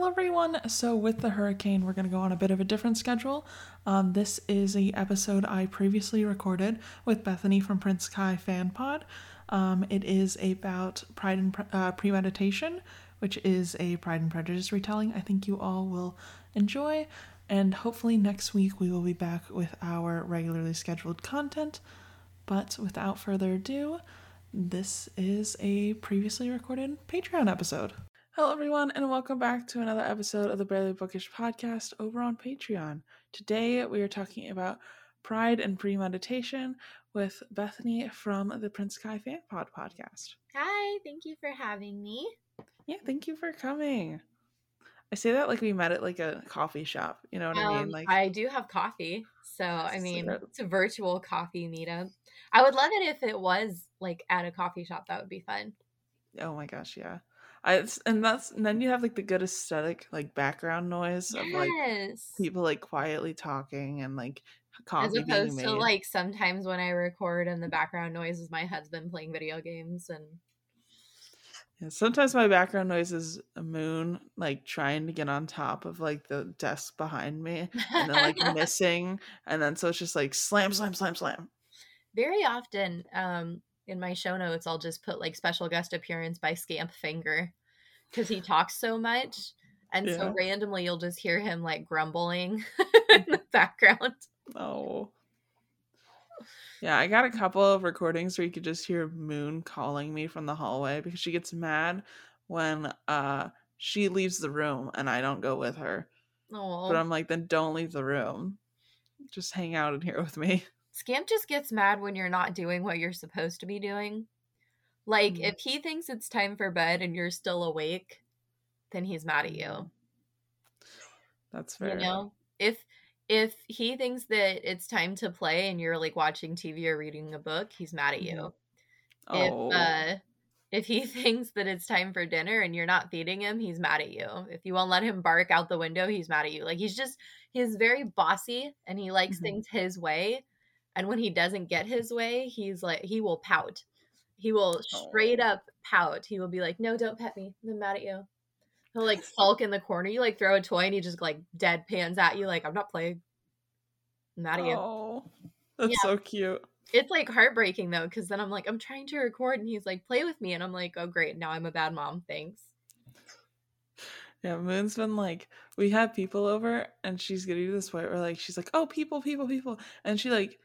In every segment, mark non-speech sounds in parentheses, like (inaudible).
Hello, everyone. So, with the hurricane, we're going to go on a bit of a different schedule. Um, this is a episode I previously recorded with Bethanie from Prince Kai Fan Pod. Um, it is about Pride and Pre- uh, Premeditation, which is a Pride and Prejudice retelling. I think you all will enjoy, and hopefully next week we will be back with our regularly scheduled content. But without further ado, this is a previously recorded Patreon episode. Hello, everyone, and welcome back to another episode of the Barely Bookish podcast over on Patreon. Today, we are talking about Pride and Premeditation with Bethanie from the Prince Kai Fan Pod podcast. Hi, thank you for having me. Yeah, thank you for coming. I say that like we met at like a coffee shop. You know what I mean? Um, Like, I do have coffee, so I mean, good. it's a virtual coffee meetup. I would love it if it was like at a coffee shop. That would be fun. oh my gosh, yeah. I, and that's and then you have like the good aesthetic like background noise of like people like quietly talking and like As coffee being opposed to like sometimes when I record and the background noise is my husband playing video games and Yeah, sometimes my background noise is a moon like trying to get on top of like the desk behind me and then like (laughs) missing and then so it's just like slam slam slam slam. very often um in my show notes I'll just put like special guest appearance by Scamp Finger because he talks so much and Yeah. so randomly you'll just hear him like grumbling (laughs) in the (laughs) background. Oh. Yeah, I got a couple of recordings where you could just hear Moon calling me from the hallway because she gets mad when uh she leaves the room and I don't go with her. Oh, But I'm like, then don't leave the room. Just hang out in here with me. Scamp just gets mad when you're not doing what you're supposed to be doing. Like Mm. if he thinks it's time for bed and you're still awake, then he's mad at you. Mm, That's fair. You know, if if he thinks that it's time to play and you're like watching TV or reading a book, he's mad at you. Oh. If uh if he (laughs) thinks that it's time for dinner and you're not feeding him, he's mad at you. If you won't let him bark out the window, he's mad at you. Like he's just he's very bossy and he likes Mhm. things his way. And when he doesn't get his way, he's like he will pout. He will straight Oh. up pout. He will be like, "No, don't pet me. I'm mad at you." He'll like sulk in the corner. You like throw a toy and he just like deadpans at you like, "I'm not playing." I'm mad at you. Oh, that's Yeah. so cute. It's like heartbreaking though, because then I'm like, I'm trying to record, and he's like, play with me, and I'm like, oh great, now I'm a bad mom. Thanks. Yeah, Moon's been like, we have people over, and she's getting to this point where like she's like, oh, people, people, people, and she like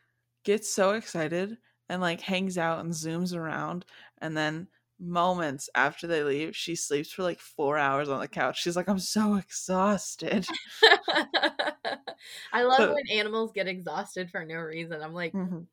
gets so excited and like hangs out and zooms around, and then moments after they leave, she sleeps for like four hours on the couch. She's like, I'm so exhausted. (laughs) I love So- when animals get exhausted for no reason. I'm like, Mhm.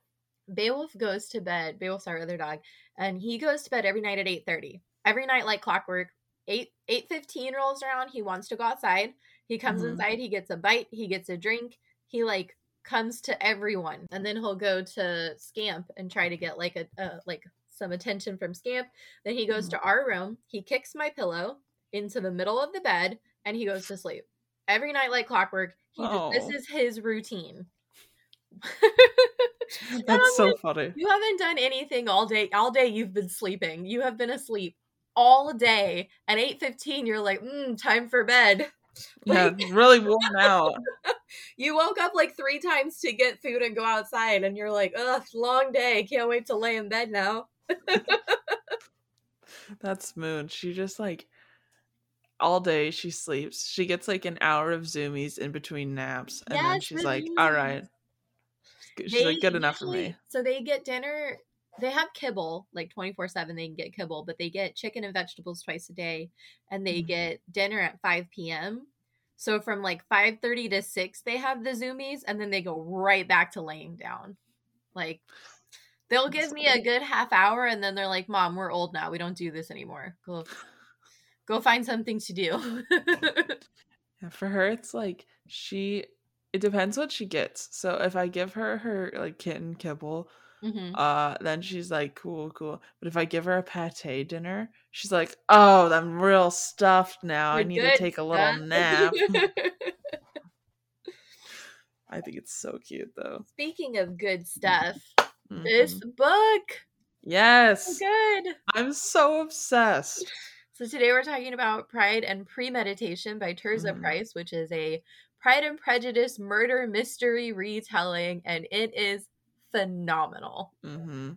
Beowulf goes to bed. Beowulf's our other dog, and he goes to bed every night at eight thirty. Every night, like clockwork. Eight eight fifteen rolls around. He wants to go outside. He comes Mhm. inside. He gets a bite. He gets a drink. He like comes to everyone, and then he'll go to Scamp and try to get like a uh, like some attention from Scamp. Then he goes to our room. He kicks my pillow into the middle of the bed, and he goes to sleep. Every night, like clockwork. He just, Oh. this is his routine. (laughs) That's so funny. you haven't done anything all day. All day you've been sleeping. You have been asleep all day. At 8:15 you're like, mm, "Time for bed." Yeah, really (laughs) worn out. you woke up like 3 times to get food and go outside and you're like, "Ugh, long day. Can't wait to lay in bed now." (laughs) That's Moon. She just like all day she sleeps. She gets like an hour of zoomies in between naps, and then she's like, "All right." She's like, "Good enough for me." So they get dinner. They have kibble like 24 7. They can get kibble, but they get chicken and vegetables twice a day. And they Mhm. get dinner at 5 p.m. So from like 5.30 to 6, they have the zoomies. And then they go right back to laying down. Like, they'll That's give me a good half hour. And then they're like, Mom, we're old now. We don't do this anymore. Go, go find something to do. (laughs) Yeah, for her, it's like she. It depends what she gets. So if I give her her like kitten kibble, Mhm. uh, then she's like, "Cool, cool." But if I give her a pate dinner, she's like, "Oh, I'm real stuffed now. I The need to take a little nap." (laughs) I think it's so cute though. Speaking of good stuff, this Mhm. book. Yes, So good. I'm so obsessed. So today we're talking about Pride and Premeditation by Tirzah Mhm. Price, which is a Pride and Prejudice murder mystery retelling, and it is phenomenal. hmm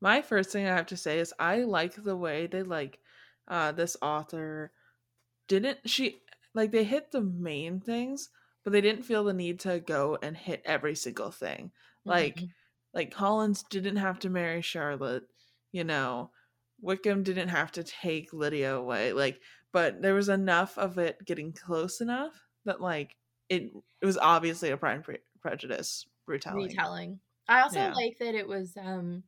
My first thing I have to say is I like the way they like uh this author didn't she like they hit the main things, but they didn't feel the need to go and hit every single thing. Like Mhm. like Collins didn't have to marry Charlotte, you know. Wickham didn't have to take Lydia away. Like but there was enough of it getting close enough that like it it was obviously a Pride and Pre- Prejudice retelling. retelling. I also Yeah. like that it was um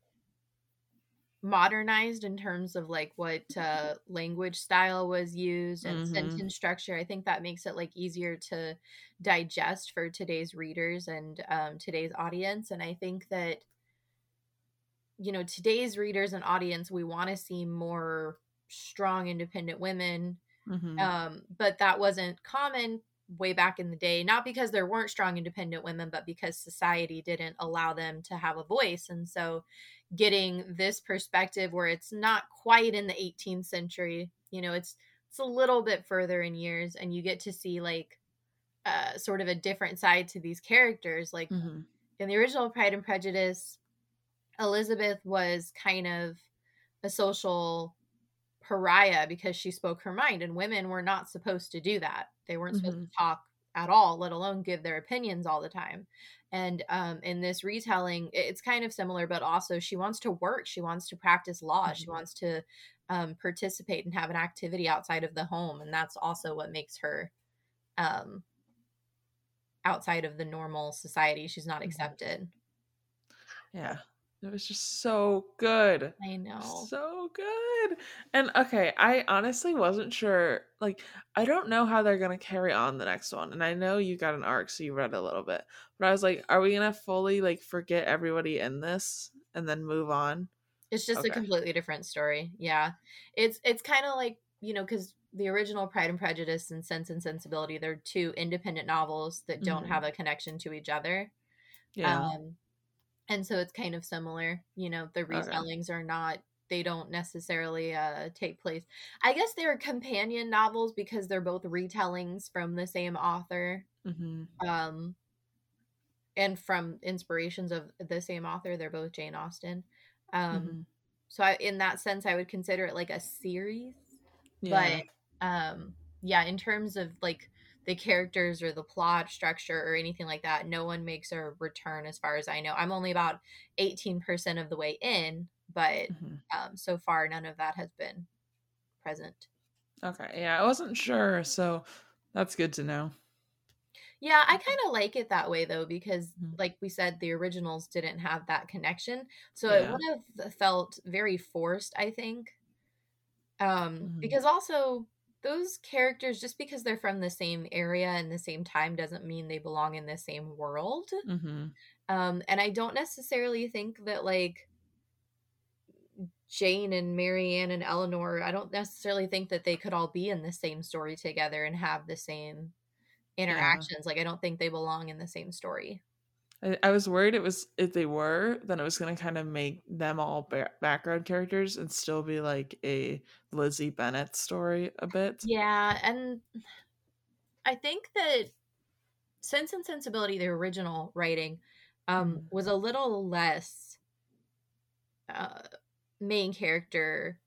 modernized in terms of like what uh language style was used and Mhm. sentence structure. I think that makes it like easier to digest for today's readers and um today's audience and I think that you know today's readers and audience we want to see more strong independent women Mhm. um, but that wasn't common way back in the day, not because there weren't strong independent women, but because society didn't allow them to have a voice. And so getting this perspective where it's not quite in the 18th century, you know, it's it's a little bit further in years and you get to see like uh, sort of a different side to these characters. Like Mhm. in the original Pride and Prejudice, Elizabeth was kind of a social pariah because she spoke her mind, and women were not supposed to do that. They weren't supposed to talk at all, let alone give their opinions all the time. And um, in this retelling, it's kind of similar, but also she wants to work, she wants to practice law, she Mhm. wants to um, participate and have an activity outside of the home, and that's also what makes her um, outside of the normal society. She's not Mhm. accepted. Yeah. It was just so good. I know. So good. And okay, I honestly wasn't sure. Like, I don't know how they're going to carry on the next one. And I know you got an arc, so you read a little bit. But I was like, are we going to fully, like, forget everybody in this and then move on? It's just Okay. a completely different story. Yeah. It's it's kind of like, you know, cuz the original Pride and Prejudice and Sense and Sensibility, they're two independent novels that don't Mhm. have a connection to each other. Yeah. Um and so it's kind of similar, you know, the Okay. retellings are not they don't necessarily uh take place. I guess they're companion novels because they're both retellings from the same author. hmm Um and from inspirations of the same author. They're both Jane Austen. Um hmm so I, in that sense i would consider it like a series Yeah. but um yeah in terms of like the characters or the plot structure or anything like that no one makes a return as far as i know i'm only about 18% of the way in but Mhm. um so far none of that has been present Okay. Yeah. I wasn't sure. So that's good to know. yeah i kind of like it that way though because Mhm. like we said the originals didn't have that connection so Yeah. it would have felt very forced i think um Mhm. because also those characters just because they're from the same area and the same time doesn't mean they belong in the same world. Hmm um and i don't necessarily think that like jane and marianne and elinor i don't necessarily think that they could all be in the same story together and have the same interactions. Like i don't think they belong in the same story I, I was worried it was if they were, then it was going to kind of make them all ba- background characters and still be like a Lizzie Bennet story a bit. yeah and i think that sense and sensibility the original writing um Mhm. was a little less uh main character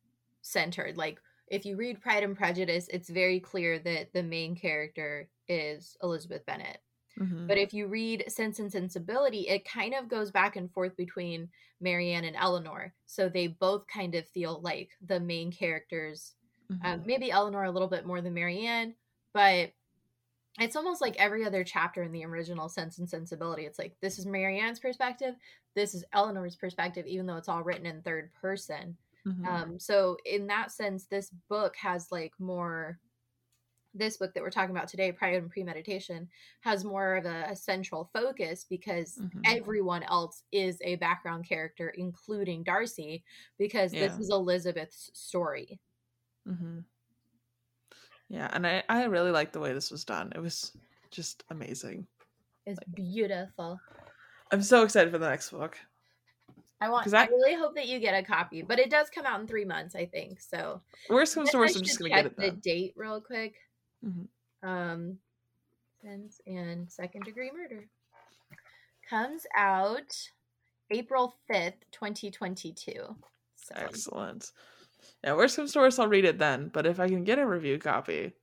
centered like if you read pride and prejudice it's very clear that the main character is elizabeth bennet Mhm. but if you read sense and sensibility it kind of goes back and forth between marianne and elinor so they both kind of feel like the main characters Mhm. um, maybe Elinor a little bit more than Marianne, but it's almost like every other chapter in the original Sense and Sensibility. It's like this is Marianne's perspective, this is Elinor's perspective, even though it's all written in third person. Mhm. Um, so in that sense, this book has like more. This book that we're talking about today, Pride and Premeditation, has more of a, a central focus because Mhm. everyone else is a background character, including Darcy, because this is Elizabeth's story. hmm Yeah, and I I really like the way this was done. It was just amazing. It's beautiful. I'm so excited for the next book. I want. I, I- really hope that you get a copy, but it does come out in three months, I think. So Worst comes to worst, I'm just gonna get it the date real quick. Mhm. Um, Sense and Second Degree Murder comes out April fifth, twenty twenty two. So Excellent. Yeah, worst comes to worst, I'll read it then. But if I can get a review copy,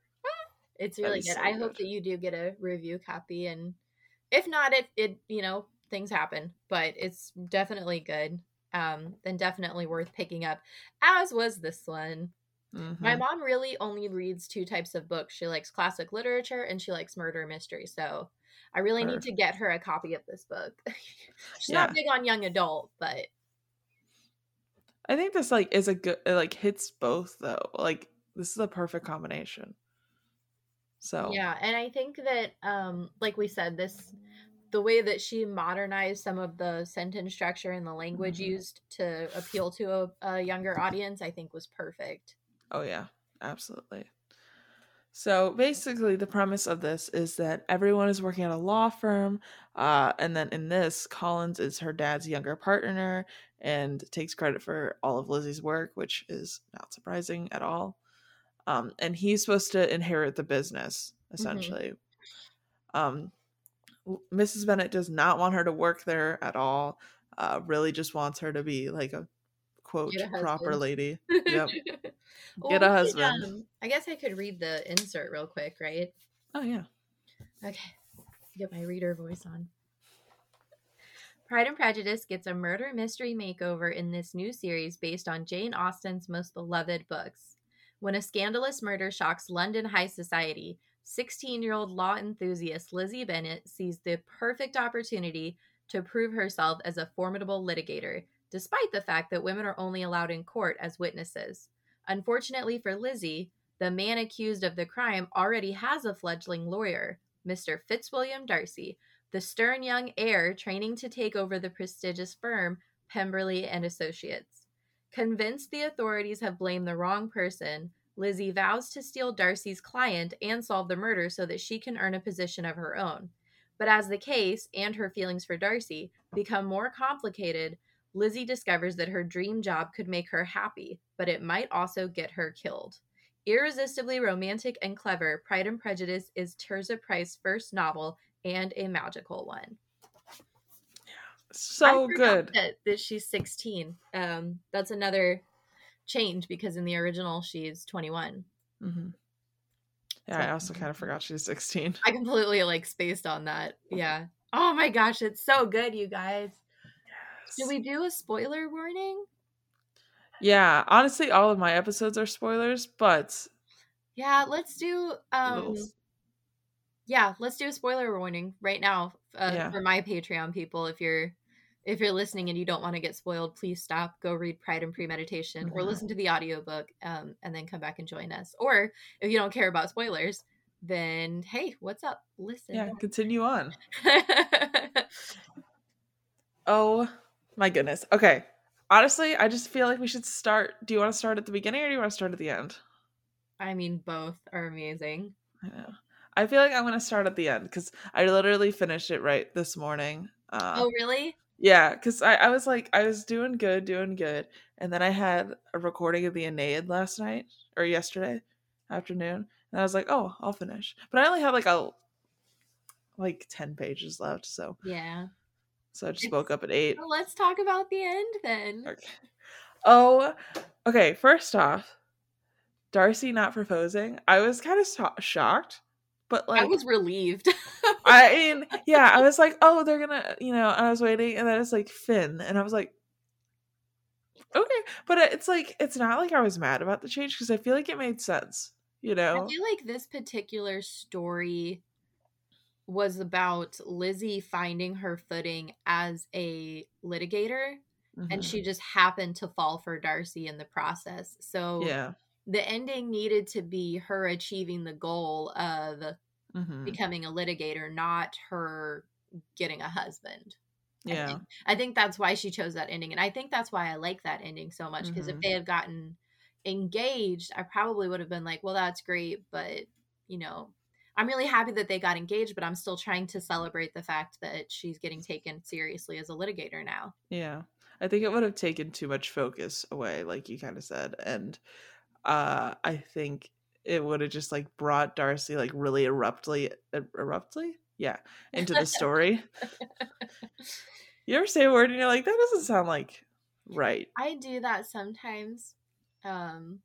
it's really good. so I hope that you do get a review copy, and if not, it it you know things happen, but it's definitely good. Um, then definitely worth picking up, as was this one. My mhm. mom really only reads two types of books. She likes classic literature and she likes murder mystery. So I really need to get her a copy of this book. (laughs) She's Yeah. not big on young adult, but I think this like is a good it, like hits both though. Like this is a perfect combination. So yeah, and I think that um like we said this the way that she modernized some of the sentence structure and the language Mhm. used to appeal to a, a younger audience I think was perfect. Oh yeah, absolutely. So basically, the premise of this is that everyone is working at a law firm, uh, and then in this, Collins is her dad's younger partner and takes credit for all of Lizzie's work, which is not surprising at all. Um, and he's supposed to inherit the business essentially. Um, w- Mrs. Bennet does not want her to work there at all. Uh, really, just wants her to be like a quote proper lady. Yep. Well, (laughs) Get a could, husband. um, I guess I could read the insert real quick, right? Oh yeah. Okay, get my reader voice on. Pride and Prejudice gets a murder mystery makeover in this new series based on Jane Austen's most beloved books. When a scandalous murder shocks London high society, 16 year old law enthusiast Lizzie Bennet sees the perfect opportunity to prove herself as a formidable litigator, despite the fact that women are only allowed in court as witnesses. Unfortunately for Lizzie, the man accused of the crime already has a fledgling lawyer, Mr. Fitzwilliam Darcy, the stern young heir training to take over the prestigious firm Pemberley and Associates. Convinced the authorities have blamed the wrong person, Lizzie vows to steal Darcy's client and solve the murder so that she can earn a position of her own. But as the case and her feelings for Darcy become more complicated, Lizzie discovers that her dream job could make her happy, but it might also get her killed. Irresistibly romantic and clever, Pride and Prejudice is Tirzah Price's first novel and a magical one. So good. That, that she's 16. Um, that's another change because in the original she's 21. hmm Yeah, I also kind of forgot she's 16. I completely like spaced on that. Yeah. Oh my gosh, it's so good, you guys. Did we do a spoiler warning? Yeah, honestly, all of my episodes are spoilers, but Yeah, let's do um little- yeah, let's do a spoiler warning right now uh, Yeah. for my Patreon people. If you're if you're listening and you don't want to get spoiled, please stop, go read Pride and Premeditation, or (laughs) listen to the audiobook, um, and then come back and join us. Or if you don't care about spoilers, then hey, what's up? Listen. yeah, continue on. (laughs) Oh my goodness. Okay. Honestly, I just feel like we should start. Do you want to start at the beginning or do you want to start at the end? I mean, both are amazing. I know. I feel like I'm going to start at the end because I literally finished it right this morning. Uh, oh, really? Yeah, because I, I was like, I was doing good, doing good. And then I had a recording of the Aeneid last night or yesterday afternoon. And I was like, oh, I'll finish. But I only have like a like 10 pages left. So Yeah. So I just woke up at 8. Well, let's talk about the end then. Okay. Oh, okay. First off, Darcy not proposing. I was kind of so- shocked, but like I was relieved. (laughs) I mean, yeah, I was like, oh, they're gonna, you know, I was waiting, and then it's like Finn, and I was like, okay, but it's like, it's not like I was mad about the change because I feel like it made sense, you know, I feel like this particular story was about Lizzie finding her footing as a litigator, and Mhm. she just happened to fall for Darcy in the process. So yeah, the ending needed to be her achieving the goal of hmm becoming a litigator, not her getting a husband. I yeah, think. I think that's why she chose that ending. And I think that's why I like that ending so much. Because if Mhm. they had gotten engaged, I probably would have been like, well, that's great. But, you know, I'm really happy that they got engaged, but I'm still trying to celebrate the fact that she's getting taken seriously as a litigator now. yeah. I think it would have taken too much focus away, like you kind of said, and uh, I think it would have just like brought Darcy like really abruptly, abruptly, yeah, into the story. (laughs) you ever say a word and you're like, that doesn't sound like right. I do that sometimes. Um,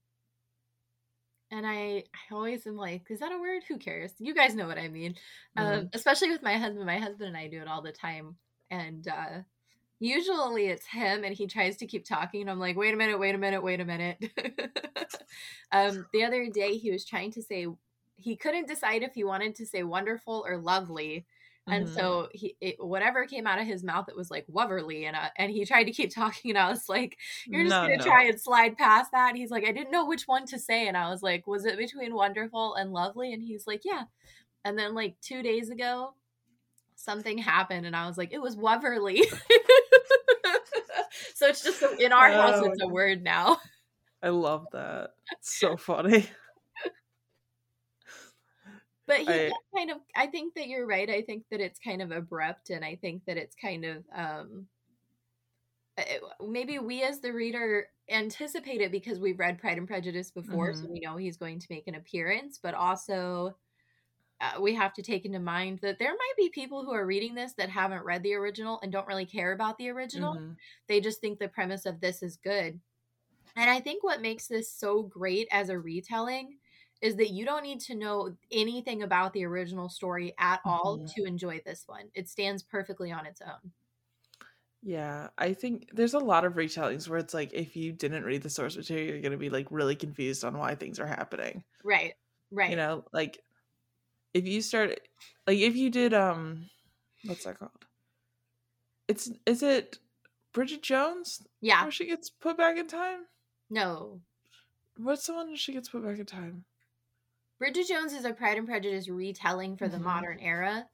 and I, I always am like, is that a word? Who cares? You guys know what I mean. Mm-hmm. Um, especially with my husband. My husband and I do it all the time. And uh, usually it's him and he tries to keep talking. And I'm like, wait a minute, wait a minute, wait a minute. (laughs) um, the other day he was trying to say, he couldn't decide if he wanted to say wonderful or lovely. And mm-hmm. so he, it, whatever came out of his mouth, it was like Woverly, and uh, and he tried to keep (laughs) talking, and I was like, "You're just no, gonna no. try and slide past that." And he's like, "I didn't know which one to say," and I was like, "Was it between wonderful and lovely?" And he's like, "Yeah." And then like two days ago, something happened, and I was like, "It was Woverly." (laughs) so it's just in our oh, house, it's a word now. I love that. It's so funny. But he I, kind of i think that you're right i think that it's kind of abrupt and i think that it's kind of um eh, maybe we as the reader anticipate it because we've read pride and prejudice before mm-hmm. so we know he's going to make an appearance but also uh, we have to take into mind that there might be people who are reading this that haven't read the original and don't really care about the original mm-hmm. they just think the premise of this is good and i think what makes this so great as a retelling is that you don't need to know anything about the original story at all mm-hmm. to enjoy this one. It stands perfectly on its own. Yeah, I think there's a lot of retellings where it's like if you didn't read the source material, you're going to be like really confused on why things are happening. Right. Right. You know, like if you start like if you did um what's that called? It's is it Bridget Jones? Yeah. Where she gets put back in time? No. What's the one she gets put back in time? Bridget Jones is a Pride and Prejudice retelling for the mm-hmm. modern era.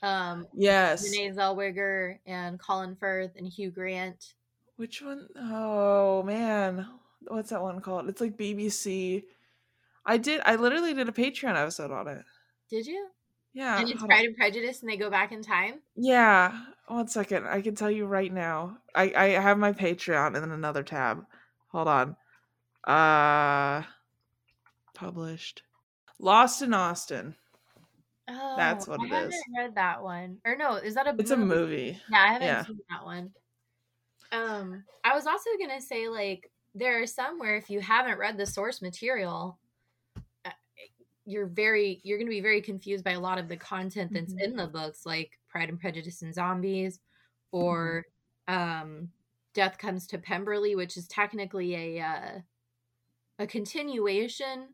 Um, yes, Renee Zellweger and Colin Firth and Hugh Grant. Which one? Oh man, what's that one called? It's like BBC. I did. I literally did a Patreon episode on it. Did you? Yeah. And it's Pride on. and Prejudice, and they go back in time. Yeah. One second. I can tell you right now. I I have my Patreon and then another tab. Hold on. Uh, published. Lost in Austen. Oh, that's what it is. I it haven't is. Read that one, or no? Is that a? It's movie? a movie. Yeah, I haven't yeah. seen that one. Um, I was also gonna say like there are some where if you haven't read the source material, uh, you're very you're gonna be very confused by a lot of the content that's mm-hmm. in the books, like Pride and Prejudice and Zombies, or mm-hmm. um, Death Comes to Pemberley, which is technically a uh, a continuation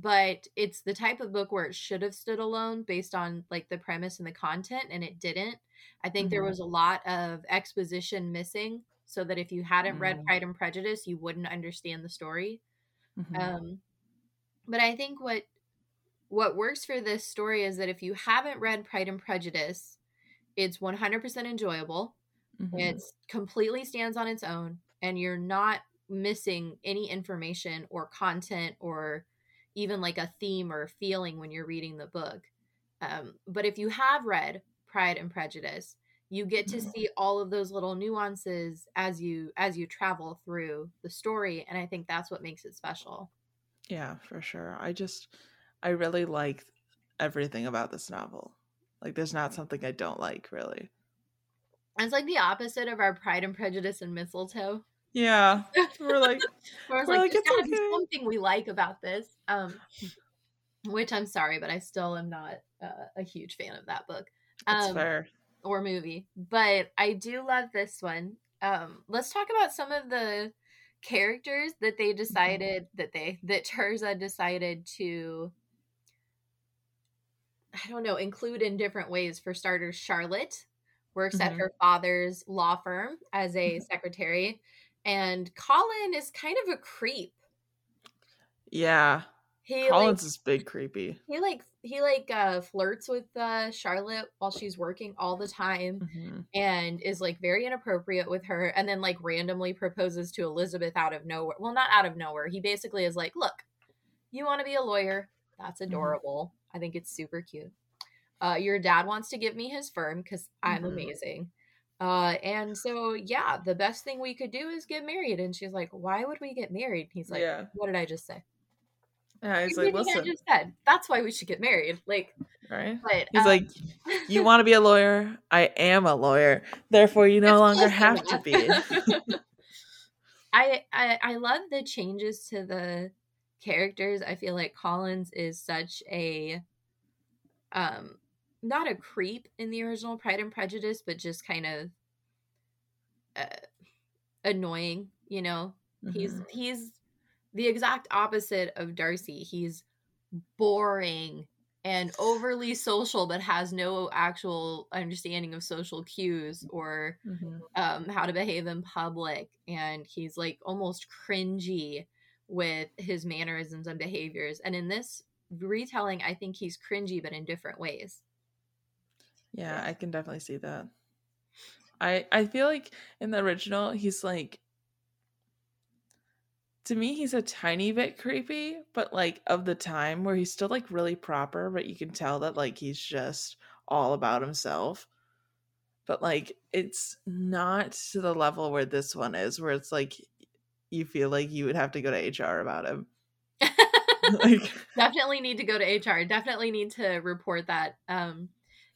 but it's the type of book where it should have stood alone based on like the premise and the content and it didn't i think mm-hmm. there was a lot of exposition missing so that if you hadn't mm-hmm. read pride and prejudice you wouldn't understand the story mm-hmm. um but i think what what works for this story is that if you haven't read pride and prejudice it's 100% enjoyable mm-hmm. it completely stands on its own and you're not missing any information or content or even like a theme or a feeling when you're reading the book. Um, but if you have read Pride and Prejudice, you get to mm-hmm. see all of those little nuances as you as you travel through the story and i think that's what makes it special yeah for sure i just i really like everything about this novel like there's not something i don't like really it's like the opposite of our pride and prejudice and mistletoe yeah, we're like, (laughs) we're, we're like, like it's okay. something we like about this. Um, which I'm sorry, but I still am not uh, a huge fan of that book. Um, fair. Or movie, but I do love this one. Um, let's talk about some of the characters that they mm-hmm. decided mm-hmm. that they that Tirzah decided to I don't know, include in different ways. For starters, Charlotte works mm-hmm. at her father's law firm as a mm-hmm. secretary and Colin is kind of a creep. Yeah. He Colin's like, is big creepy. He like he like uh flirts with uh Charlotte while she's working all the time mm-hmm. and is like very inappropriate with her and then like randomly proposes to Elizabeth out of nowhere. Well, not out of nowhere. He basically is like, "Look, you want to be a lawyer? That's mm-hmm. adorable. Mm-hmm. I think it's super cute. Uh your dad wants to give me his firm cuz I'm mm-hmm. amazing. Uh, and so yeah, the best thing we could do is get married. And she's like, "Why would we get married?" He's like, Yeah. "What did I just say?" Yeah, he's like, I listen, just said. That's why we should get married. Like, right? but He's um, like, you want to be a lawyer? I am a lawyer. Therefore, you no longer have to be. (laughs) I, I I love the changes to the characters. I feel like Collins is such a um not a creep in the original Pride and Prejudice, but just kind of uh, annoying, you know. He's Mhm. he's the exact opposite of Darcy. He's boring and overly social but has no actual understanding of social cues or Mhm. um, how to behave in public, and he's like almost cringy with his mannerisms and behaviors. And in this retelling, I think he's cringy, but in different ways. Yeah, I can definitely see that. I I feel like in the original, he's like to me he's a tiny bit creepy, but like of the time where he's still like really proper, but you can tell that like he's just all about himself. But like it's not to the level where this one is, where it's like you feel like you would have to go to HR about him. (laughs) (laughs) like definitely need to go to HR. Definitely need to report that. Um,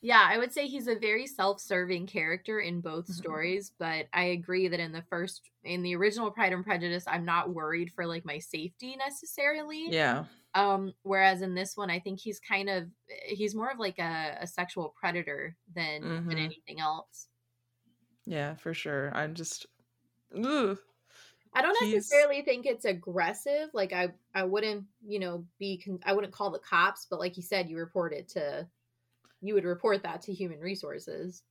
yeah, I would say he's a very self-serving character in both Mhm. stories, but I agree that in the first, in the original Pride and Prejudice, I'm not worried for like my safety necessarily. yeah. Um, whereas in this one, I think he's kind of he's more of like a, a sexual predator than than Mhm. anything else. Yeah, for sure. I'm just ugh. I don't He's- necessarily think it's aggressive. Like I, I wouldn't, you know, be. Con- I wouldn't call the cops, but like you said, you report it to. You would report that to human resources.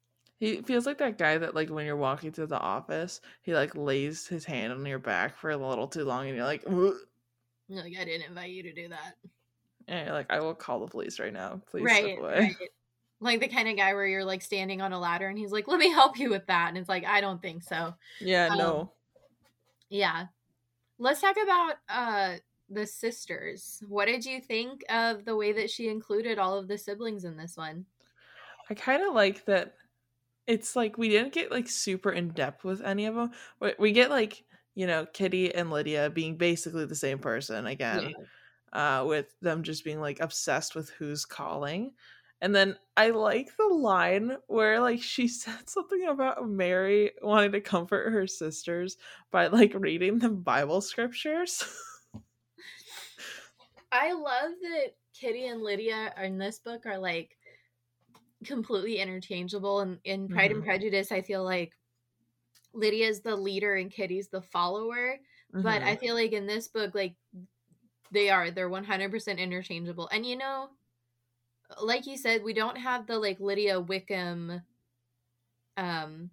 He feels like that guy that like when you're walking through the office, he like lays his hand on your back for a little too long and you're like, "Ugh." You're Like I didn't invite you to do that. and you're like, I will call the police right now. Please right, step away. right. Like the kind of guy where you're like standing on a ladder and he's like, "Let me help you with that," and it's like, I don't think so. Yeah, Um, no. Yeah. Let's talk about uh the sisters. What did you think of the way that she included all of the siblings in this one? I kind of like that it's like we didn't get like super in depth with any of them. We, we get like, you know, Kitty and Lydia being basically the same person again. uh, with them just being like obsessed with who's calling. And then I like the line where like she (laughs) said something about Mary wanting to comfort her sisters by like reading them Bible scriptures. (laughs) I love that Kitty and Lydia in this book are like completely interchangeable. And in Pride and Mhm. Prejudice, I feel like Lydia's the leader and Kitty's the follower. But I Mhm. feel like in this book, like they are, they're 100% interchangeable. And you know, like you said, we don't have the like Lydia Wickham, um,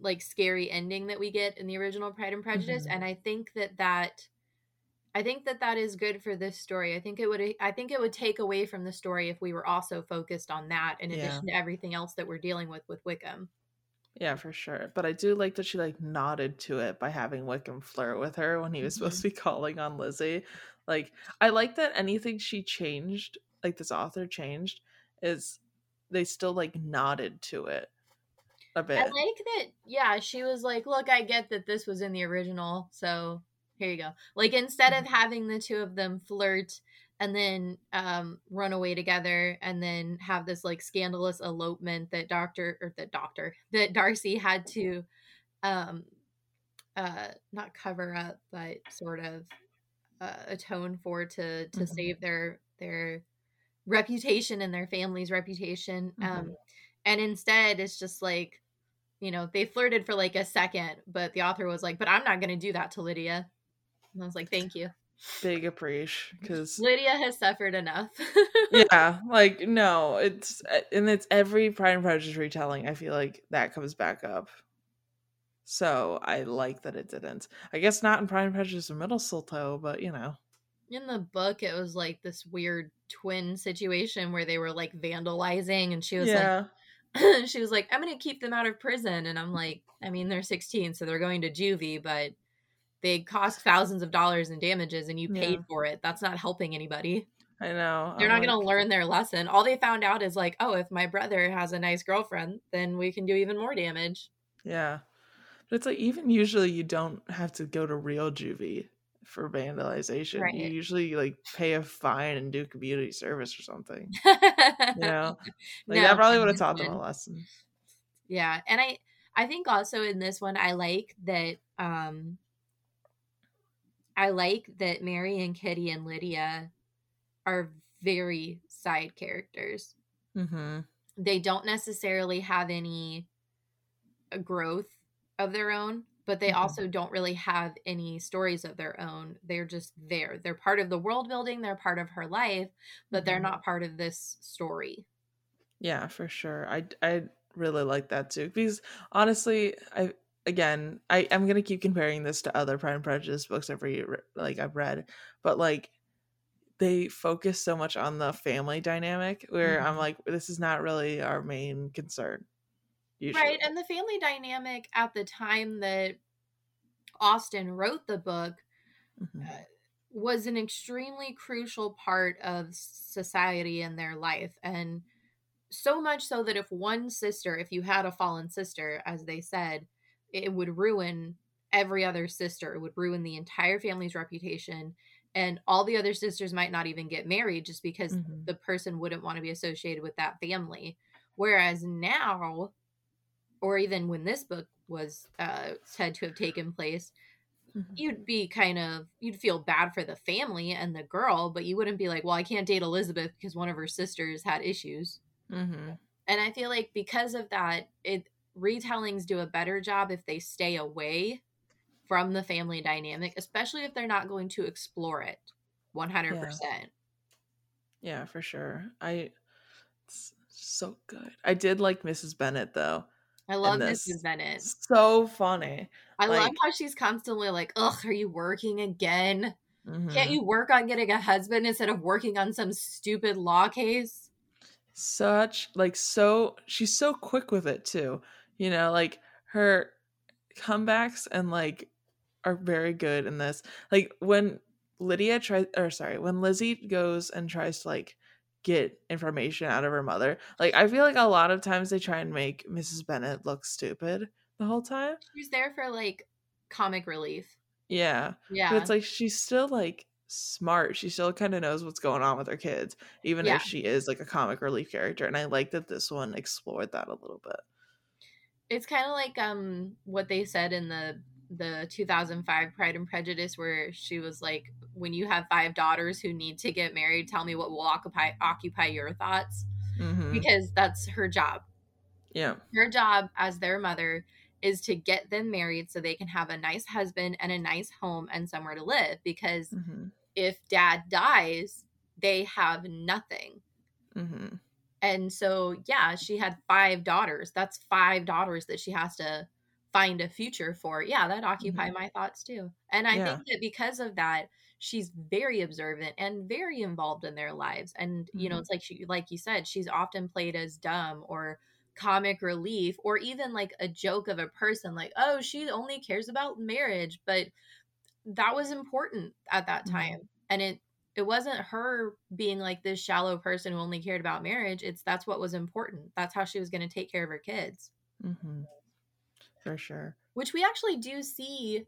like scary ending that we get in the original Pride and Prejudice. Mhm. And I think that that I think that that is good for this story. I think it would I think it would take away from the story if we were also focused on that in Yeah. addition to everything else that we're dealing with with Wickham. yeah, for sure. But I do like that she like nodded to it by having Wickham flirt with her when he was supposed mm-hmm. to be calling on Lizzie. Like I like that anything she changed, like this author changed, is they still like nodded to it a bit. I like that. Yeah, she was like, "Look, I get that this was in the original, so here you go." Like instead of Mhm. having the two of them flirt and then um run away together and then have this like scandalous elopement that doctor or the doctor (laughs) that Darcy had to um uh not cover up but sort of uh, atone for to to Mhm. save their their reputation and their family's reputation um Mhm. and instead it's just like you know they flirted for like a second but the author was like but i'm not going to do that to lydia and i was like thank you Big appreciation because lydia has suffered enough yeah, like (laughs) no, it's uh, and it's every Pride and Prejudice retelling. I feel like that comes back up. So I like that it didn't. I guess not in Pride and Prejudice or Middle Mistletoe, but you know, in the book it was like this weird twin situation where they were like vandalizing and she was yeah, like (clears throat) she was like i'm going to keep them out of prison and i'm like i mean they're 16 so they're going to juvie but they cost thousands of dollars in damages and you paid Yeah. for it that's not helping anybody I know. They're I'm not going to learn their lesson. All they found out is like, oh, if my brother has a nice girlfriend, then we can do even more damage. Yeah. But it's like even usually you don't have to go to real juvie for vandalization. Right. You usually like pay a fine and do community service or something. you know? (laughs) Like that probably would have taught them a (laughs) lesson. Yeah, and I I think also in this one I like that um I like that Mary and Kitty and Lydia are very side characters. Mm-hmm. They don't necessarily have any growth of their own, but they Mhm. also don't really have any stories of their own. They're just there. They're part of the world building, they're part of her life, but they're Mhm. not part of this story. Yeah, for sure. I I really like that too because honestly, I again I I'm gonna keep comparing this to other Pride and Prejudice books I've like I've read, but like they focus so much on the family dynamic where I'm Mhm. like this is not really our main concern. Usually. Right, and the family dynamic at the time that Austen wrote the book Mhm. was an extremely crucial part of society in their life and so much so that if one sister if you had a fallen sister as they said it would ruin every other sister it would ruin the entire family's reputation and all the other sisters might not even get married just because Mhm. the person wouldn't want to be associated with that family whereas now or even when this book was uh, said to have taken place Mhm. you'd be kind of you'd feel bad for the family and the girl but you wouldn't be like well i can't date elizabeth because one of her sisters had issues Mhm. and i feel like because of that it retellings do a better job if they stay away from the family dynamic especially if they're not going to explore it 100% Yeah, for sure. I it's so good. I did like Mrs. Bennet though. i love mrs bennet So funny. i love how she's constantly like ugh are you working again Mhm. can't you work on getting a husband instead of working on some stupid law case such like so she's so quick with it too you know like her comebacks and like are very good in this. Like when lydia tries or sorry when lizzie goes and tries to like get information out of her mother like i feel like a lot of times they try and make mrs bennet look stupid the whole time. She's there for like comic relief. Yeah yeah. but it's like she's still like smart. She still kind of knows what's going on with her kids even Yeah. if she is like a comic relief character and i like that this one explored that a little bit it's kind of like um what they said in the the 2005 Pride and Prejudice where she was like when you have five daughters who need to get married tell me what will occupy occupy your thoughts Mhm. because that's her job. Yeah. Her job as their mother is to get them married so they can have a nice husband and a nice home and somewhere to live because hmm if dad dies they have nothing. Hmm And so, yeah, she had five daughters. That's five daughters that she has to find a future for. Yeah, that occupy my thoughts too. And I Yeah. think that because of that, she's very observant and very involved in their lives. And you know, Mhm. it's like she like you said, she's often played as dumb or comic relief or even like a joke of a person like, "Oh, she only cares about marriage." But that was important at that Mhm. time. And it it wasn't her being like this shallow person who only cared about marriage. It's that's what was important. That's how she was going to take care of her kids, hmm for sure which we actually do see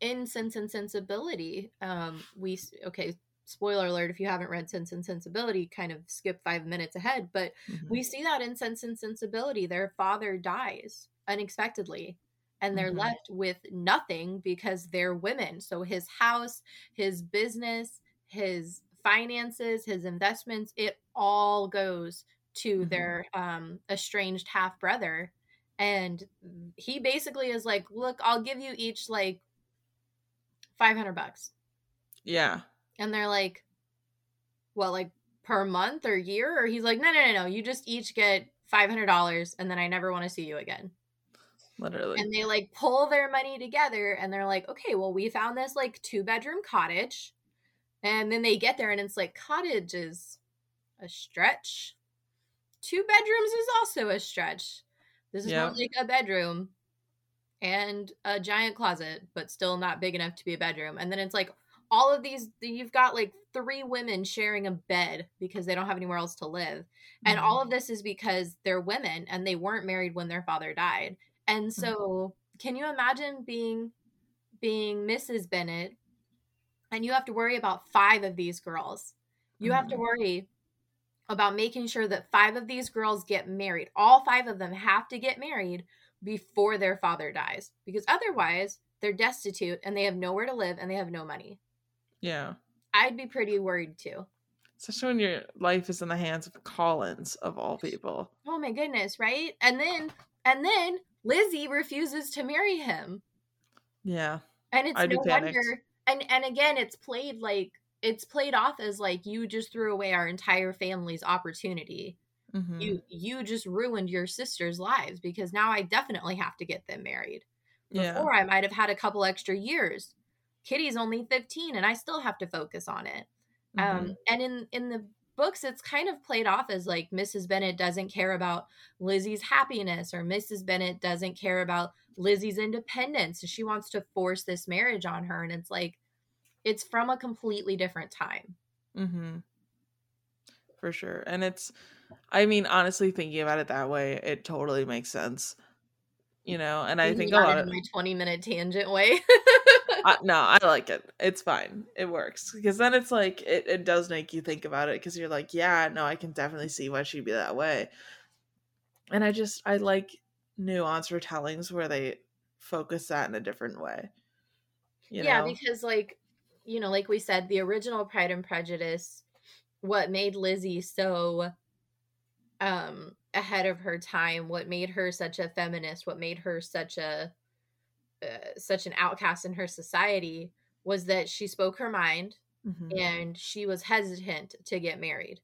in Sense and Sensibility. Um, we okay, spoiler alert if you haven't read Sense and Sensibility, kind of skip five minutes ahead, but Mhm. we see that in Sense and Sensibility. Their father dies unexpectedly. And they're Mhm. left with nothing because they're women. So his house, his business, his finances, his investments, it all goes to Mhm. their um, estranged half brother. And he basically is like, Look, I'll give you each like 500 bucks. yeah And they're like, What, like per month or year? Or he's like, No, no, no, no. You just each get $500 and then I never want to see you again. literally And they like pull their money together and they're like, okay, well, we found this like two bedroom cottage. And then they get there and it's like, cottage is a stretch. Two bedrooms is also a stretch. This is Yeah. more like a bedroom and a giant closet, but still not big enough to be a bedroom. And then it's like, all of these you've got like three women sharing a bed because they don't have anywhere else to live and Mhm. all of this is because they're women and they weren't married when their father died and so can you imagine being being mrs bennet and you have to worry about five of these girls you have to Mhm. worry about making sure that five of these girls get married all five of them have to get married before their father dies because otherwise they're destitute and they have nowhere to live and they have no money Yeah. I'd be pretty worried too. Especially when your life is in the hands of Collins of all people. Oh my goodness, right? And then and then Lizzie refuses to marry him. Yeah. And it's I'd no wonder and and again it's played like it's played off as like you just threw away our entire family's opportunity. Mhm. You you just ruined your sister's lives because now I definitely have to get them married. yeah. Before I might have had a couple extra years. Kitty's only 15 and I still have to focus on it. Mhm. um and in in the books it's kind of played off as like mrs bennet doesn't care about lizzie's happiness or mrs bennet doesn't care about lizzie's independence she wants to force this marriage on her and it's like it's from a completely different time Mm-hmm. For sure. And it's, I mean, honestly, thinking about it that way, it totally makes sense. You know, and I think a lot of, my 20 minute tangent way (laughs) I, no, I like it. It's fine. It works. Because then it's like, it, it does make you think about it because you're like, yeah, no, I can definitely see why she'd be that way. And I just, I like nuanced retellings where they focus that in a different way. You yeah know? because like you know like we said the original pride and prejudice what made lizzie so um ahead of her time what made her such a feminist what made her such a uh, such an outcast in her society was that she spoke her mind Mhm, and she was hesitant to get married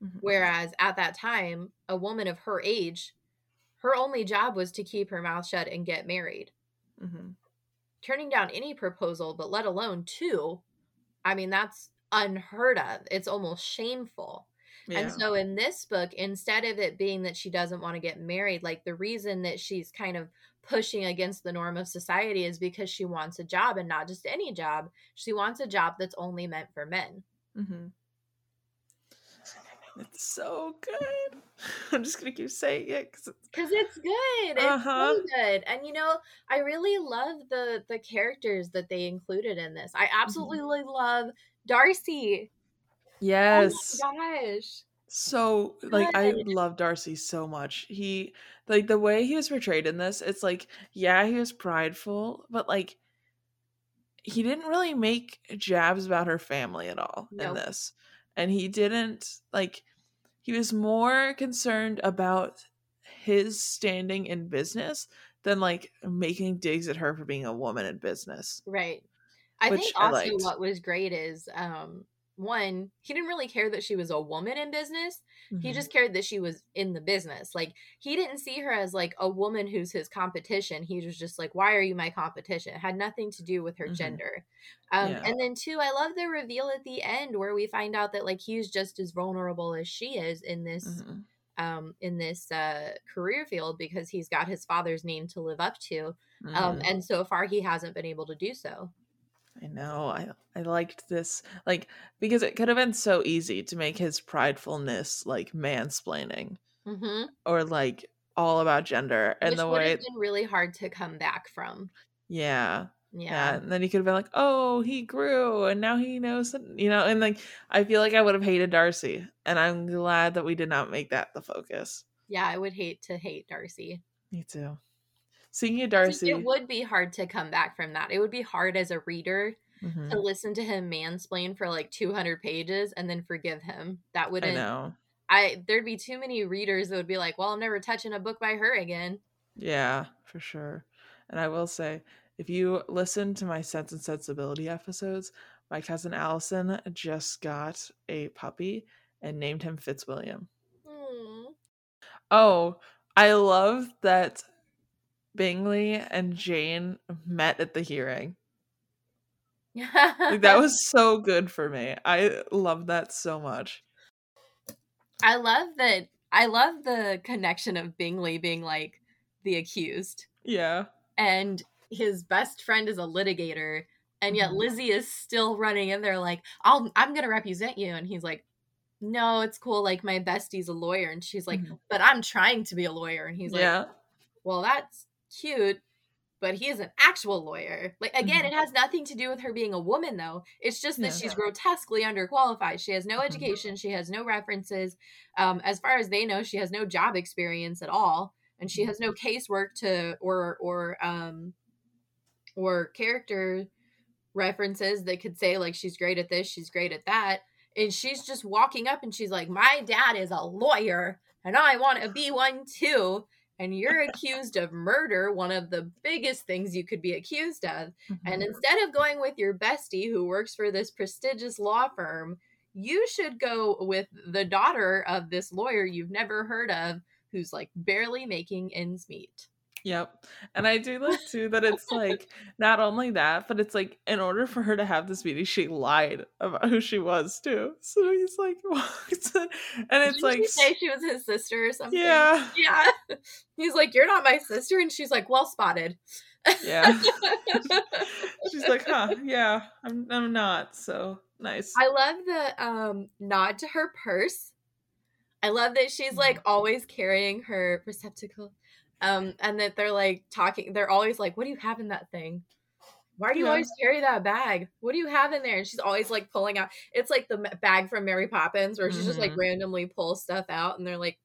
mhm. whereas at that time a woman of her age her only job was to keep her mouth shut and get married Mhm. turning down any proposal, but let alone two, I mean, that's unheard of. It's almost shameful. Yeah. And so in this book, instead of it being that she doesn't want to get married, like the reason that she's kind of pushing against the norm of society is because she wants a job and not just any job. She wants a job that's only meant for men. Mm-hmm. It's so good. (laughs) I'm just gonna keep saying it because it's Cause it's good. It's Uh-huh. so good. And you know, I really love the the characters that they included in this. I absolutely love Darcy. Yes, Oh my gosh. so like I Good. love Darcy so much. He like the way he was portrayed in this. It's like yeah, he was prideful, but like he didn't really make jabs about her family at all in this, and he didn't like. He was more concerned about his standing in business than like making digs at her for being a woman in business. Right. I Which think I also liked. what was great is um one, he didn't really care that she was a woman in business. He Mhm. just cared that she was in the business. Like he didn't see her as like a woman who's his competition. He was just like, "Why are you my competition?" It had nothing to do with her Mhm. gender. Um, Yeah. And then two, I love the reveal at the end where we find out that like he's just as vulnerable as she is in this Mhm. um, in this uh, career field because he's got his father's name to live up to, um, Mhm. and so far he hasn't been able to do so. I know. I I liked this like because it could have been so easy to make his pridefulness like mansplaining hmm or like all about gender and Which the way have been really hard to come back from. yeah. Yeah. Yeah. And then he could have been like, "Oh, he grew and now he knows that, you know, and like I feel like I would have hated Darcy and I'm glad that we did not make that the focus. Yeah, I would hate to hate Darcy. Me too. Seeing you Darcy. It would be hard to come back from that. It would be hard as a reader Mhm. to listen to him mansplain for like 200 pages and then forgive him. That wouldn't. know. I there'd be too many readers that would be like, "Well, I'm never touching a book by her again." Yeah, for sure. And I will say, if you listen to my Sense and Sensibility episodes, my cousin Allison just got a puppy and named him Fitzwilliam. Hmm. Oh, I love that Bingley and Jane met at the hearing. Like, that (laughs) was so good for me. I love that so much. I love that. I love the connection of Bingley being like the accused, Yeah. and his best friend is a litigator, And yet Mhm. Lizzie is still running in there like, I'll I'm gonna represent you. And he's like, No, it's cool. Like my bestie's a lawyer. And she's like, Mhm. But I'm trying to be a lawyer. And he's like, yeah. Well, that's cute, but he is an actual lawyer. Like again, Mhm. it has nothing to do with her being a woman though. It's just that Yeah. she's grotesquely underqualified. She has no Mhm. education, she has no references. Um, as far as they know, she has no job experience at all, and she Mhm. has no casework to or or um or character references that could say like she's great at this, she's great at that. And she's just walking up and she's like, My dad is a lawyer and I want to be one too. And you're accused of murder, one of the biggest things you could be accused of. And Mhm. instead of going with your bestie who works for this prestigious law firm, you should go with the daughter of this lawyer you've never heard of who's like barely making ends meet. Yep. And I do like too that it's like (laughs) not only that, but it's like in order for her to have this meeting, she lied about who she was too. So he's like, (laughs) what? and it's Didn't like, she say she was his sister or something? yeah, (laughs) Yeah. He's like, You're not my sister. And she's like, Well spotted. yeah. She's like, huh, yeah, I'm, I'm not. So nice. I love the um nod to her purse. I love that she's like always carrying her receptacle. Um, and that they're like talking, they're always like, What do you have in that thing? Why do you Yeah. always carry that bag? What do you have in there? And she's always like pulling out. It's like the bag from Mary Poppins where she just like Mhm. randomly pulls stuff out, and they're like,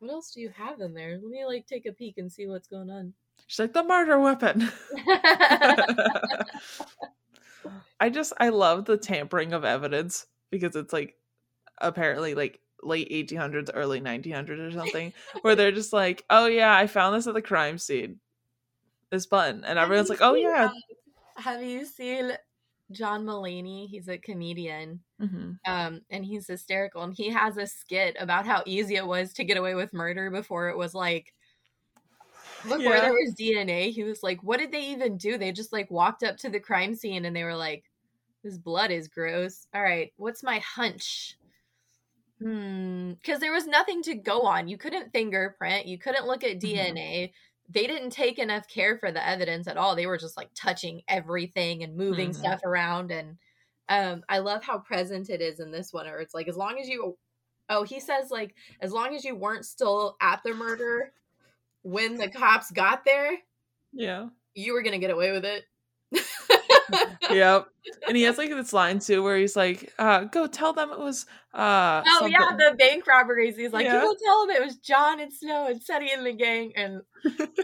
"What else do you have in there? Let me like take a peek and see what's going on." She's like the murder weapon. (laughs) (laughs) I just I love the tampering of evidence because it's like apparently like late 1800s, early 1900s or something, (laughs) where they're just like, "Oh yeah, I found this at the crime scene." This button, and everyone's like, "Oh seen, yeah." um, Have you seen John Mulaney? He's a comedian. Mhm. Um, and he's hysterical. And he has a skit about how easy it was to get away with murder before it was like before Yeah. there was DNA. He was like, What did they even do? They just like walked up to the crime scene and they were like, This blood is gross. All right, what's my hunch? Hmm. Because there was nothing to go on. You couldn't fingerprint, you couldn't look at. DNA. They didn't take enough care for the evidence at all. They were just like touching everything and moving Mhm. stuff around. And um, I love how present it is in this one, where it's like, as long as you, oh, he says, like, as long as you weren't still at the murder when the cops got there, Yeah. you were going to get away with it. (laughs) Yep. And he has like this line too where he's like, uh, go tell them it was uh Oh yeah, the bank robberies. He's like, Yeah. you go tell them it was John and Snow and Sunny and the gang. And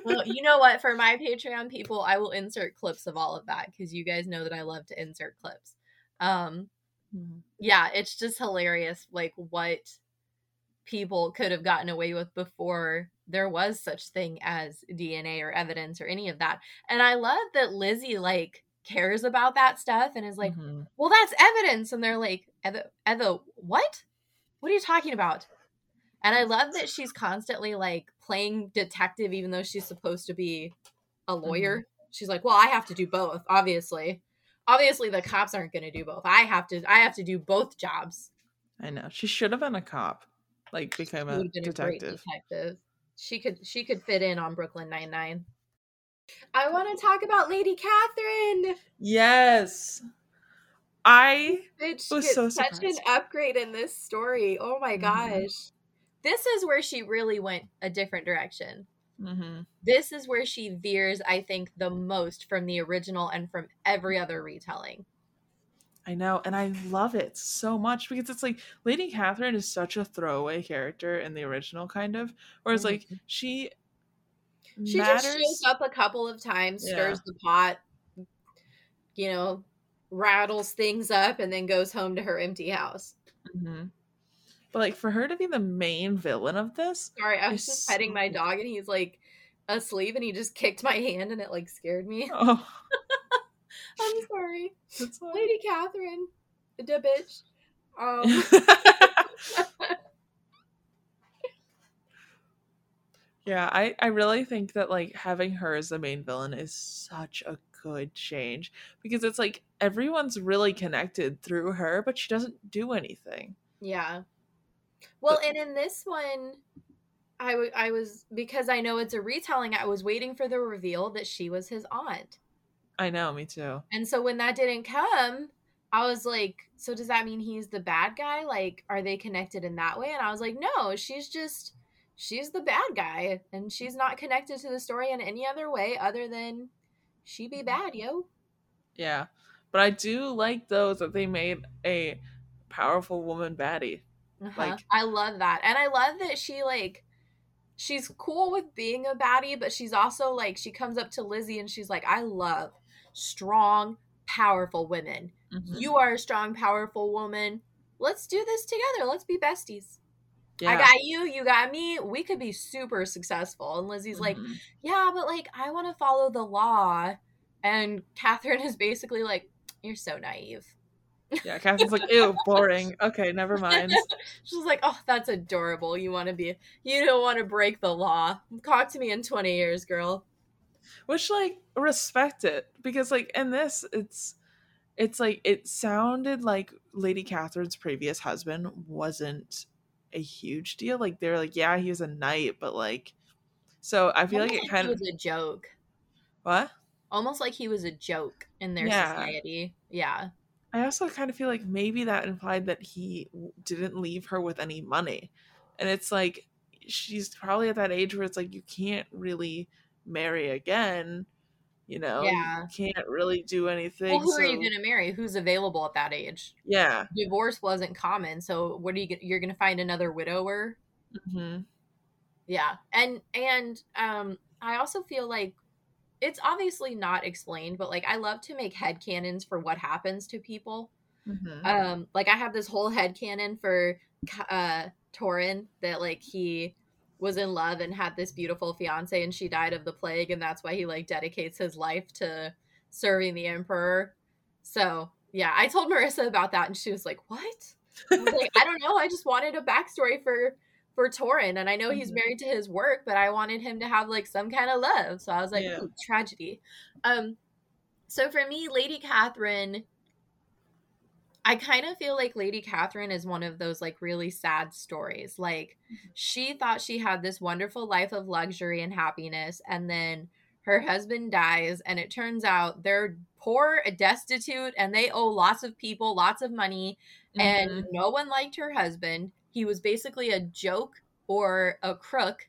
well, you know what? For my Patreon people, I will insert clips of all of that because you guys know that I love to insert clips. Um, Mhm. yeah, it's just hilarious, like what people could have gotten away with before there was such thing as DNA or evidence or any of that. And I love that Lizzie like cares about that stuff and is like, Mhm. well, that's evidence. And they're like, Eva, Eva, what? What are you talking about? And I love that she's constantly like playing detective, even though she's supposed to be a lawyer. She's like, well, I have to do both, obviously. Obviously, the cops aren't going to do both. I have to. I have to do both jobs. I know. She should have been a cop. Like become a been a detective. detective. She could. She could fit in on Brooklyn Nine Nine. I want to talk about Lady Catherine. Yes. I Bitch was so such an upgrade in this story. Oh my Mhm. gosh. This is where she really went a different direction. mhm. This is where she veers, I think, the most from the original and from every other retelling. I know, and I love it so much because it's like Lady Catherine is such a throwaway character in the original, kind of. Whereas, like, Mhm. she She matters. just shows up a couple of times, Yeah. stirs the pot, you know, rattles things up, and then goes home to her empty house. Mhm. But like for her to be the main villain of this, Sorry, I was just petting my dog, and he's like asleep, and he just kicked my hand, and it like scared me. (laughs) oh, (laughs) I'm sorry. Lady Catherine, the bitch. (laughs) Um, yeah, I I really think that like having her as the main villain is such a good change because it's like everyone's really connected through her, but she doesn't do anything. yeah. Well, and in this one, I I was because I know it's a retelling. I was waiting for the reveal that she was his aunt. I know, me too. And so when that didn't come, I was like, so does that mean he's the bad guy? Like, are they connected in that way? And I was like, no, she's just she's the bad guy and she's not connected to the story in any other way other than she be bad, yo. Yeah. But I do like those that they made a powerful woman baddie. Uh-huh. Like- I love that. And I love that she like she's cool with being a baddie, but she's also like she comes up to Lizzie and she's like, I love strong, powerful women. Mhm. You are a strong, powerful woman. Let's do this together. Let's be besties. Yeah. I got you, you got me. We could be super successful. And Lizzie's like, Mhm. Yeah, but like I want to follow the law. And Catherine (laughs) is basically like, You're so naive. yeah, Catherine's like, ew, boring. Okay, never mind. (laughs) She's like, Oh, that's adorable. You want to be, you don't want to break the law. Talk to me in 20 years, girl. Which like respect it because like in this it's it's like it sounded like Lady Catherine's previous husband wasn't a huge deal. Like they're like, yeah, he was a knight, but like so I feel like Almost it kind he of was a joke. what? Almost like he was a joke in their Yeah. society. Yeah. I also kind of feel like maybe that implied that he didn't leave her with any money. And it's like she's probably at that age where it's like you can't really marry again, you know. you can't really do anything. Well, who are you going to marry? Who's available at that age? Yeah. Divorce wasn't common, so what are you? You're going to find another widower? hmm Yeah, and and um, I also feel like it's obviously not explained, but like I love to make headcanons for what happens to people. hmm Um, like I have this whole headcanon for uh Torin that like he was in love and had this beautiful fiance and she died of the plague and that's why he like dedicates his life to serving the emperor. So yeah, I told Marissa about that and she was like, What? I was like, I don't know. I just wanted a backstory for for Torin, and I know he's Mhm. married to his work, but I wanted him to have like some kind of love. So I was like, Yeah. "Ooh, tragedy. Um, so for me, Lady Catherine, I kind of feel like Lady Catherine is one of those like really sad stories. Like she thought she had this wonderful life of luxury and happiness, and then her husband dies, and it turns out they're poor, destitute, and they owe lots of people lots of money and Mhm. no one liked her husband. He was basically a joke or a crook,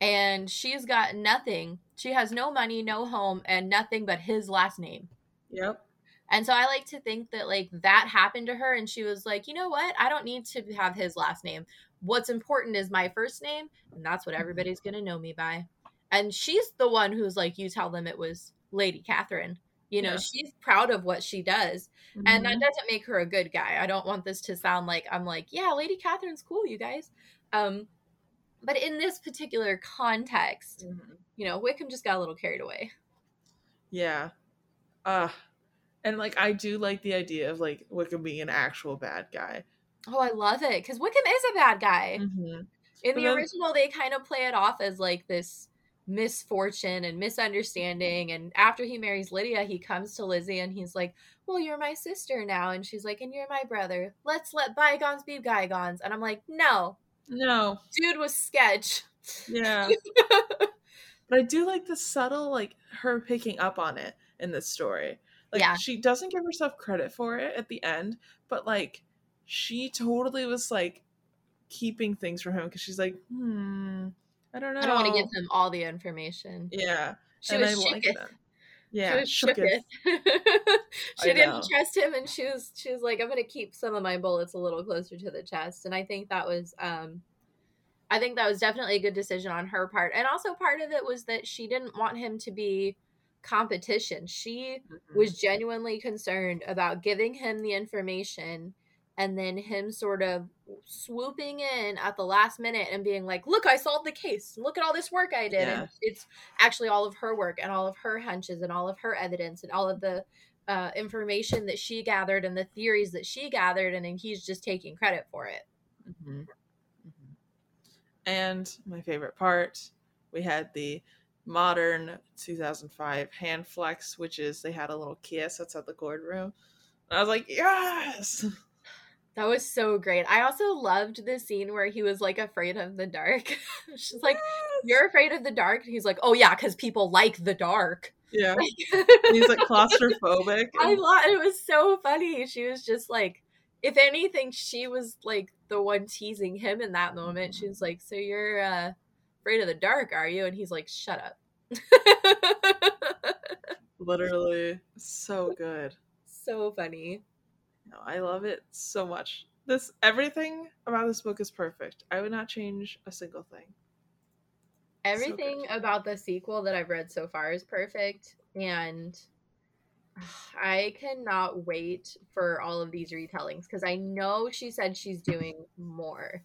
and she's got nothing. She has no money, no home, and nothing but his last name. Yep. And so I like to think that like that happened to her, and she was like, you know what? I don't need to have his last name. What's important is my first name, and that's what everybody's gonna know me by. And she's the one who's like, you tell them it was Lady Catherine. You know, Yeah. she's proud of what she does and that Mhm. doesn't make her a good guy i don't want this to sound like i'm like yeah lady catherine's cool you guys um but in this particular context Mhm. you know wickham just got a little carried away Yeah. Uh and like I do like the idea of like Wickham being an actual bad guy. oh i love it because wickham is a bad guy Mm-hmm. in But the then- original they kind of play it off as like this misfortune and misunderstanding and after he marries lydia he comes to lizzie and he's like well you're my sister now and she's like and you're my brother let's let bygones be bygones and i'm like no No. dude was sketch Yeah. (laughs) but I do like the subtle like her picking up on it in this story. Like Yeah. she doesn't give herself credit for it at the end, but like she totally was like keeping things from him because she's like, hmm, I don't know. I don't want to give him all the information. Yeah. She and was I like that. She Yeah, was shooketh. shooketh. (laughs) she didn't trust him, and she was she was like, "I'm gonna keep some of my bullets a little closer to the chest." And I think that was, um, I think that was definitely a good decision on her part. And also part of it was that she didn't want him to be competition. She Mhm. was genuinely concerned about giving him the information and then him sort of swooping in at the last minute and being like, "Look, I solved the case. Look at all this work I did." Yeah. It's actually all of her work and all of her hunches and all of her evidence and all of the uh, information that she gathered and the theories that she gathered, and then he's just taking credit for it. Mhm. Mhm. And my favorite part, we had the modern 2005 hand flex, which is they had a little kiss outside the boardroom. And I was like, yes! That was so great. I also loved the scene where he was like afraid of the dark. (laughs) She's like, "You're afraid of the dark," and he's like, "Oh yeah, because people like the dark." Yeah. (laughs) He's like claustrophobic. I thought it was so funny. She was just like, if anything, she was like the one teasing him in that moment. She was like, "So you're uh, afraid of the dark, are you?" And he's like, "Shut up." (laughs) Literally, so good. So funny. No, I love it so much. This everything about this book is perfect. I would not change a single thing. Everything so about the sequel that I've read so far is perfect, and I cannot wait for all of these retellings because I know she said she's doing more.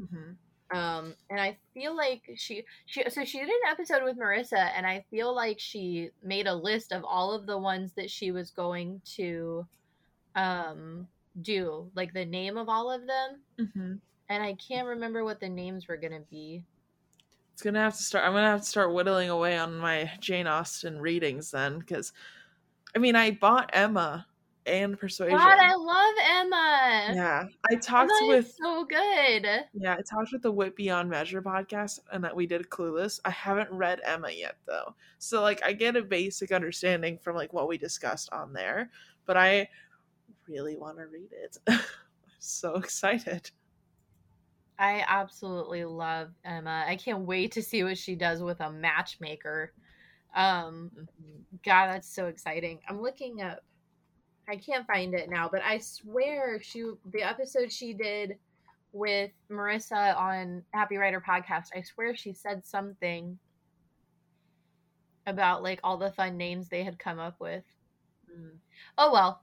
Mm-hmm. Um, and I feel like she she so she did an episode with Marissa, and I feel like she made a list of all of the ones that she was going to um do, like the name of all of them. Mm-hmm. And I can't remember what the names were gonna be. It's gonna have to start. I'm gonna have to start whittling away on my Jane Austen readings then, because I mean, I bought Emma and Persuasion. God, I love Emma. Yeah, I talked Emma with so good. Yeah, I talked with the Wit Beyond Measure podcast, and that we did Clueless. I haven't read Emma yet though, so like I get a basic understanding from like what we discussed on there, but I really want to read it. I'm (laughs) so excited. I absolutely love Emma. I can't wait to see what she does with a matchmaker. Um, mm-hmm. God, that's so exciting. I'm looking up. I can't find it now, but I swear she the episode she did with Marissa on Happy Writer podcast. I swear she said something about like all the fun names they had come up with. Mm. Oh well,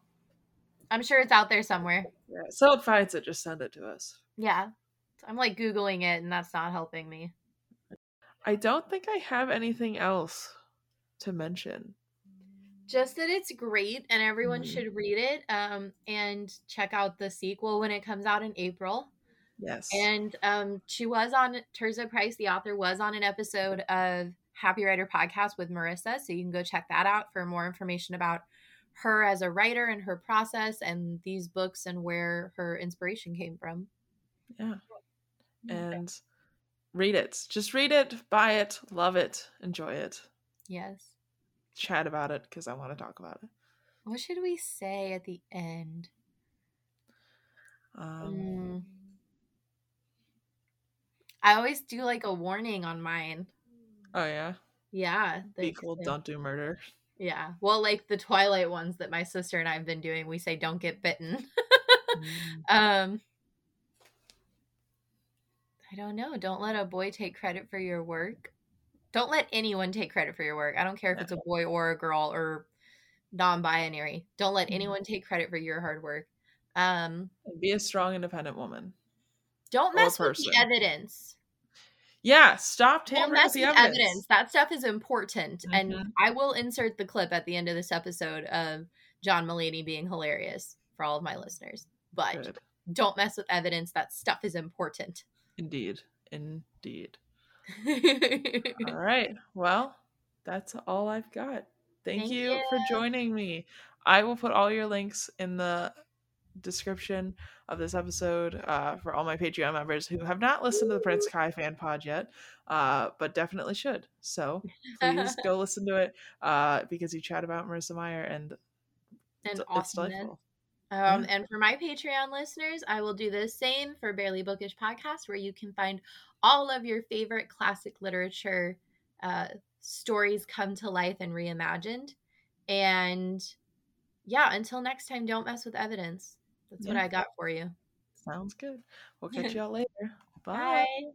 I'm sure it's out there somewhere. Yeah, so it finds it. Just send it to us. Yeah, I'm like googling it, and that's not helping me. I don't think I have anything else to mention. Just that it's great and everyone mm. should read it um, and check out the sequel when it comes out in April. Yes. And um, she was on, Tirzah Price, the author, was on an episode of Happy Writer podcast with Marissa. So you can go check that out for more information about her as a writer and her process and these books and where her inspiration came from. Yeah. And read it. Just read it, buy it, love it, enjoy it. Yes. Chat about it because I want to talk about it. What should we say at the end? Um, mm. I always do like a warning on mine. Oh yeah. Yeah. Be cool. Don't do murder. Yeah. Well, like the Twilight ones that my sister and I have been doing, we say don't get bitten. mm. (laughs) Um I don't know. Don't let a boy take credit for your work. Don't let anyone take credit for your work. I don't care if it's a boy or a girl or non-binary. Don't let mm-hmm. anyone take credit for your hard work. Um be a strong independent woman. Don't mess with the evidence. Yeah, stop tampering with the evidence. evidence. That stuff is important, mm-hmm. and I will insert the clip at the end of this episode of John Mulaney being hilarious for all of my listeners. But Good. don't mess with evidence. That stuff is important. Indeed, indeed. (laughs) all right. Well, that's all I've got. Thank, Thank you, you for joining me. I will put all your links in the description of this episode uh, for all my Patreon members who have not listened to the Prince Kai fan pod yet, uh, but definitely should. So please (laughs) go listen to it uh, because you chat about Marissa Meyer and, and it's, awesome it's delightful. Um, And for my Patreon listeners, I will do the same for Barely Bookish podcast, where you can find all of your favorite classic literature uh, stories come to life and reimagined. And yeah, until next time, don't mess with evidence. That's yeah. what I got for you. Sounds good. We'll catch (laughs) y'all later. Bye. Bye.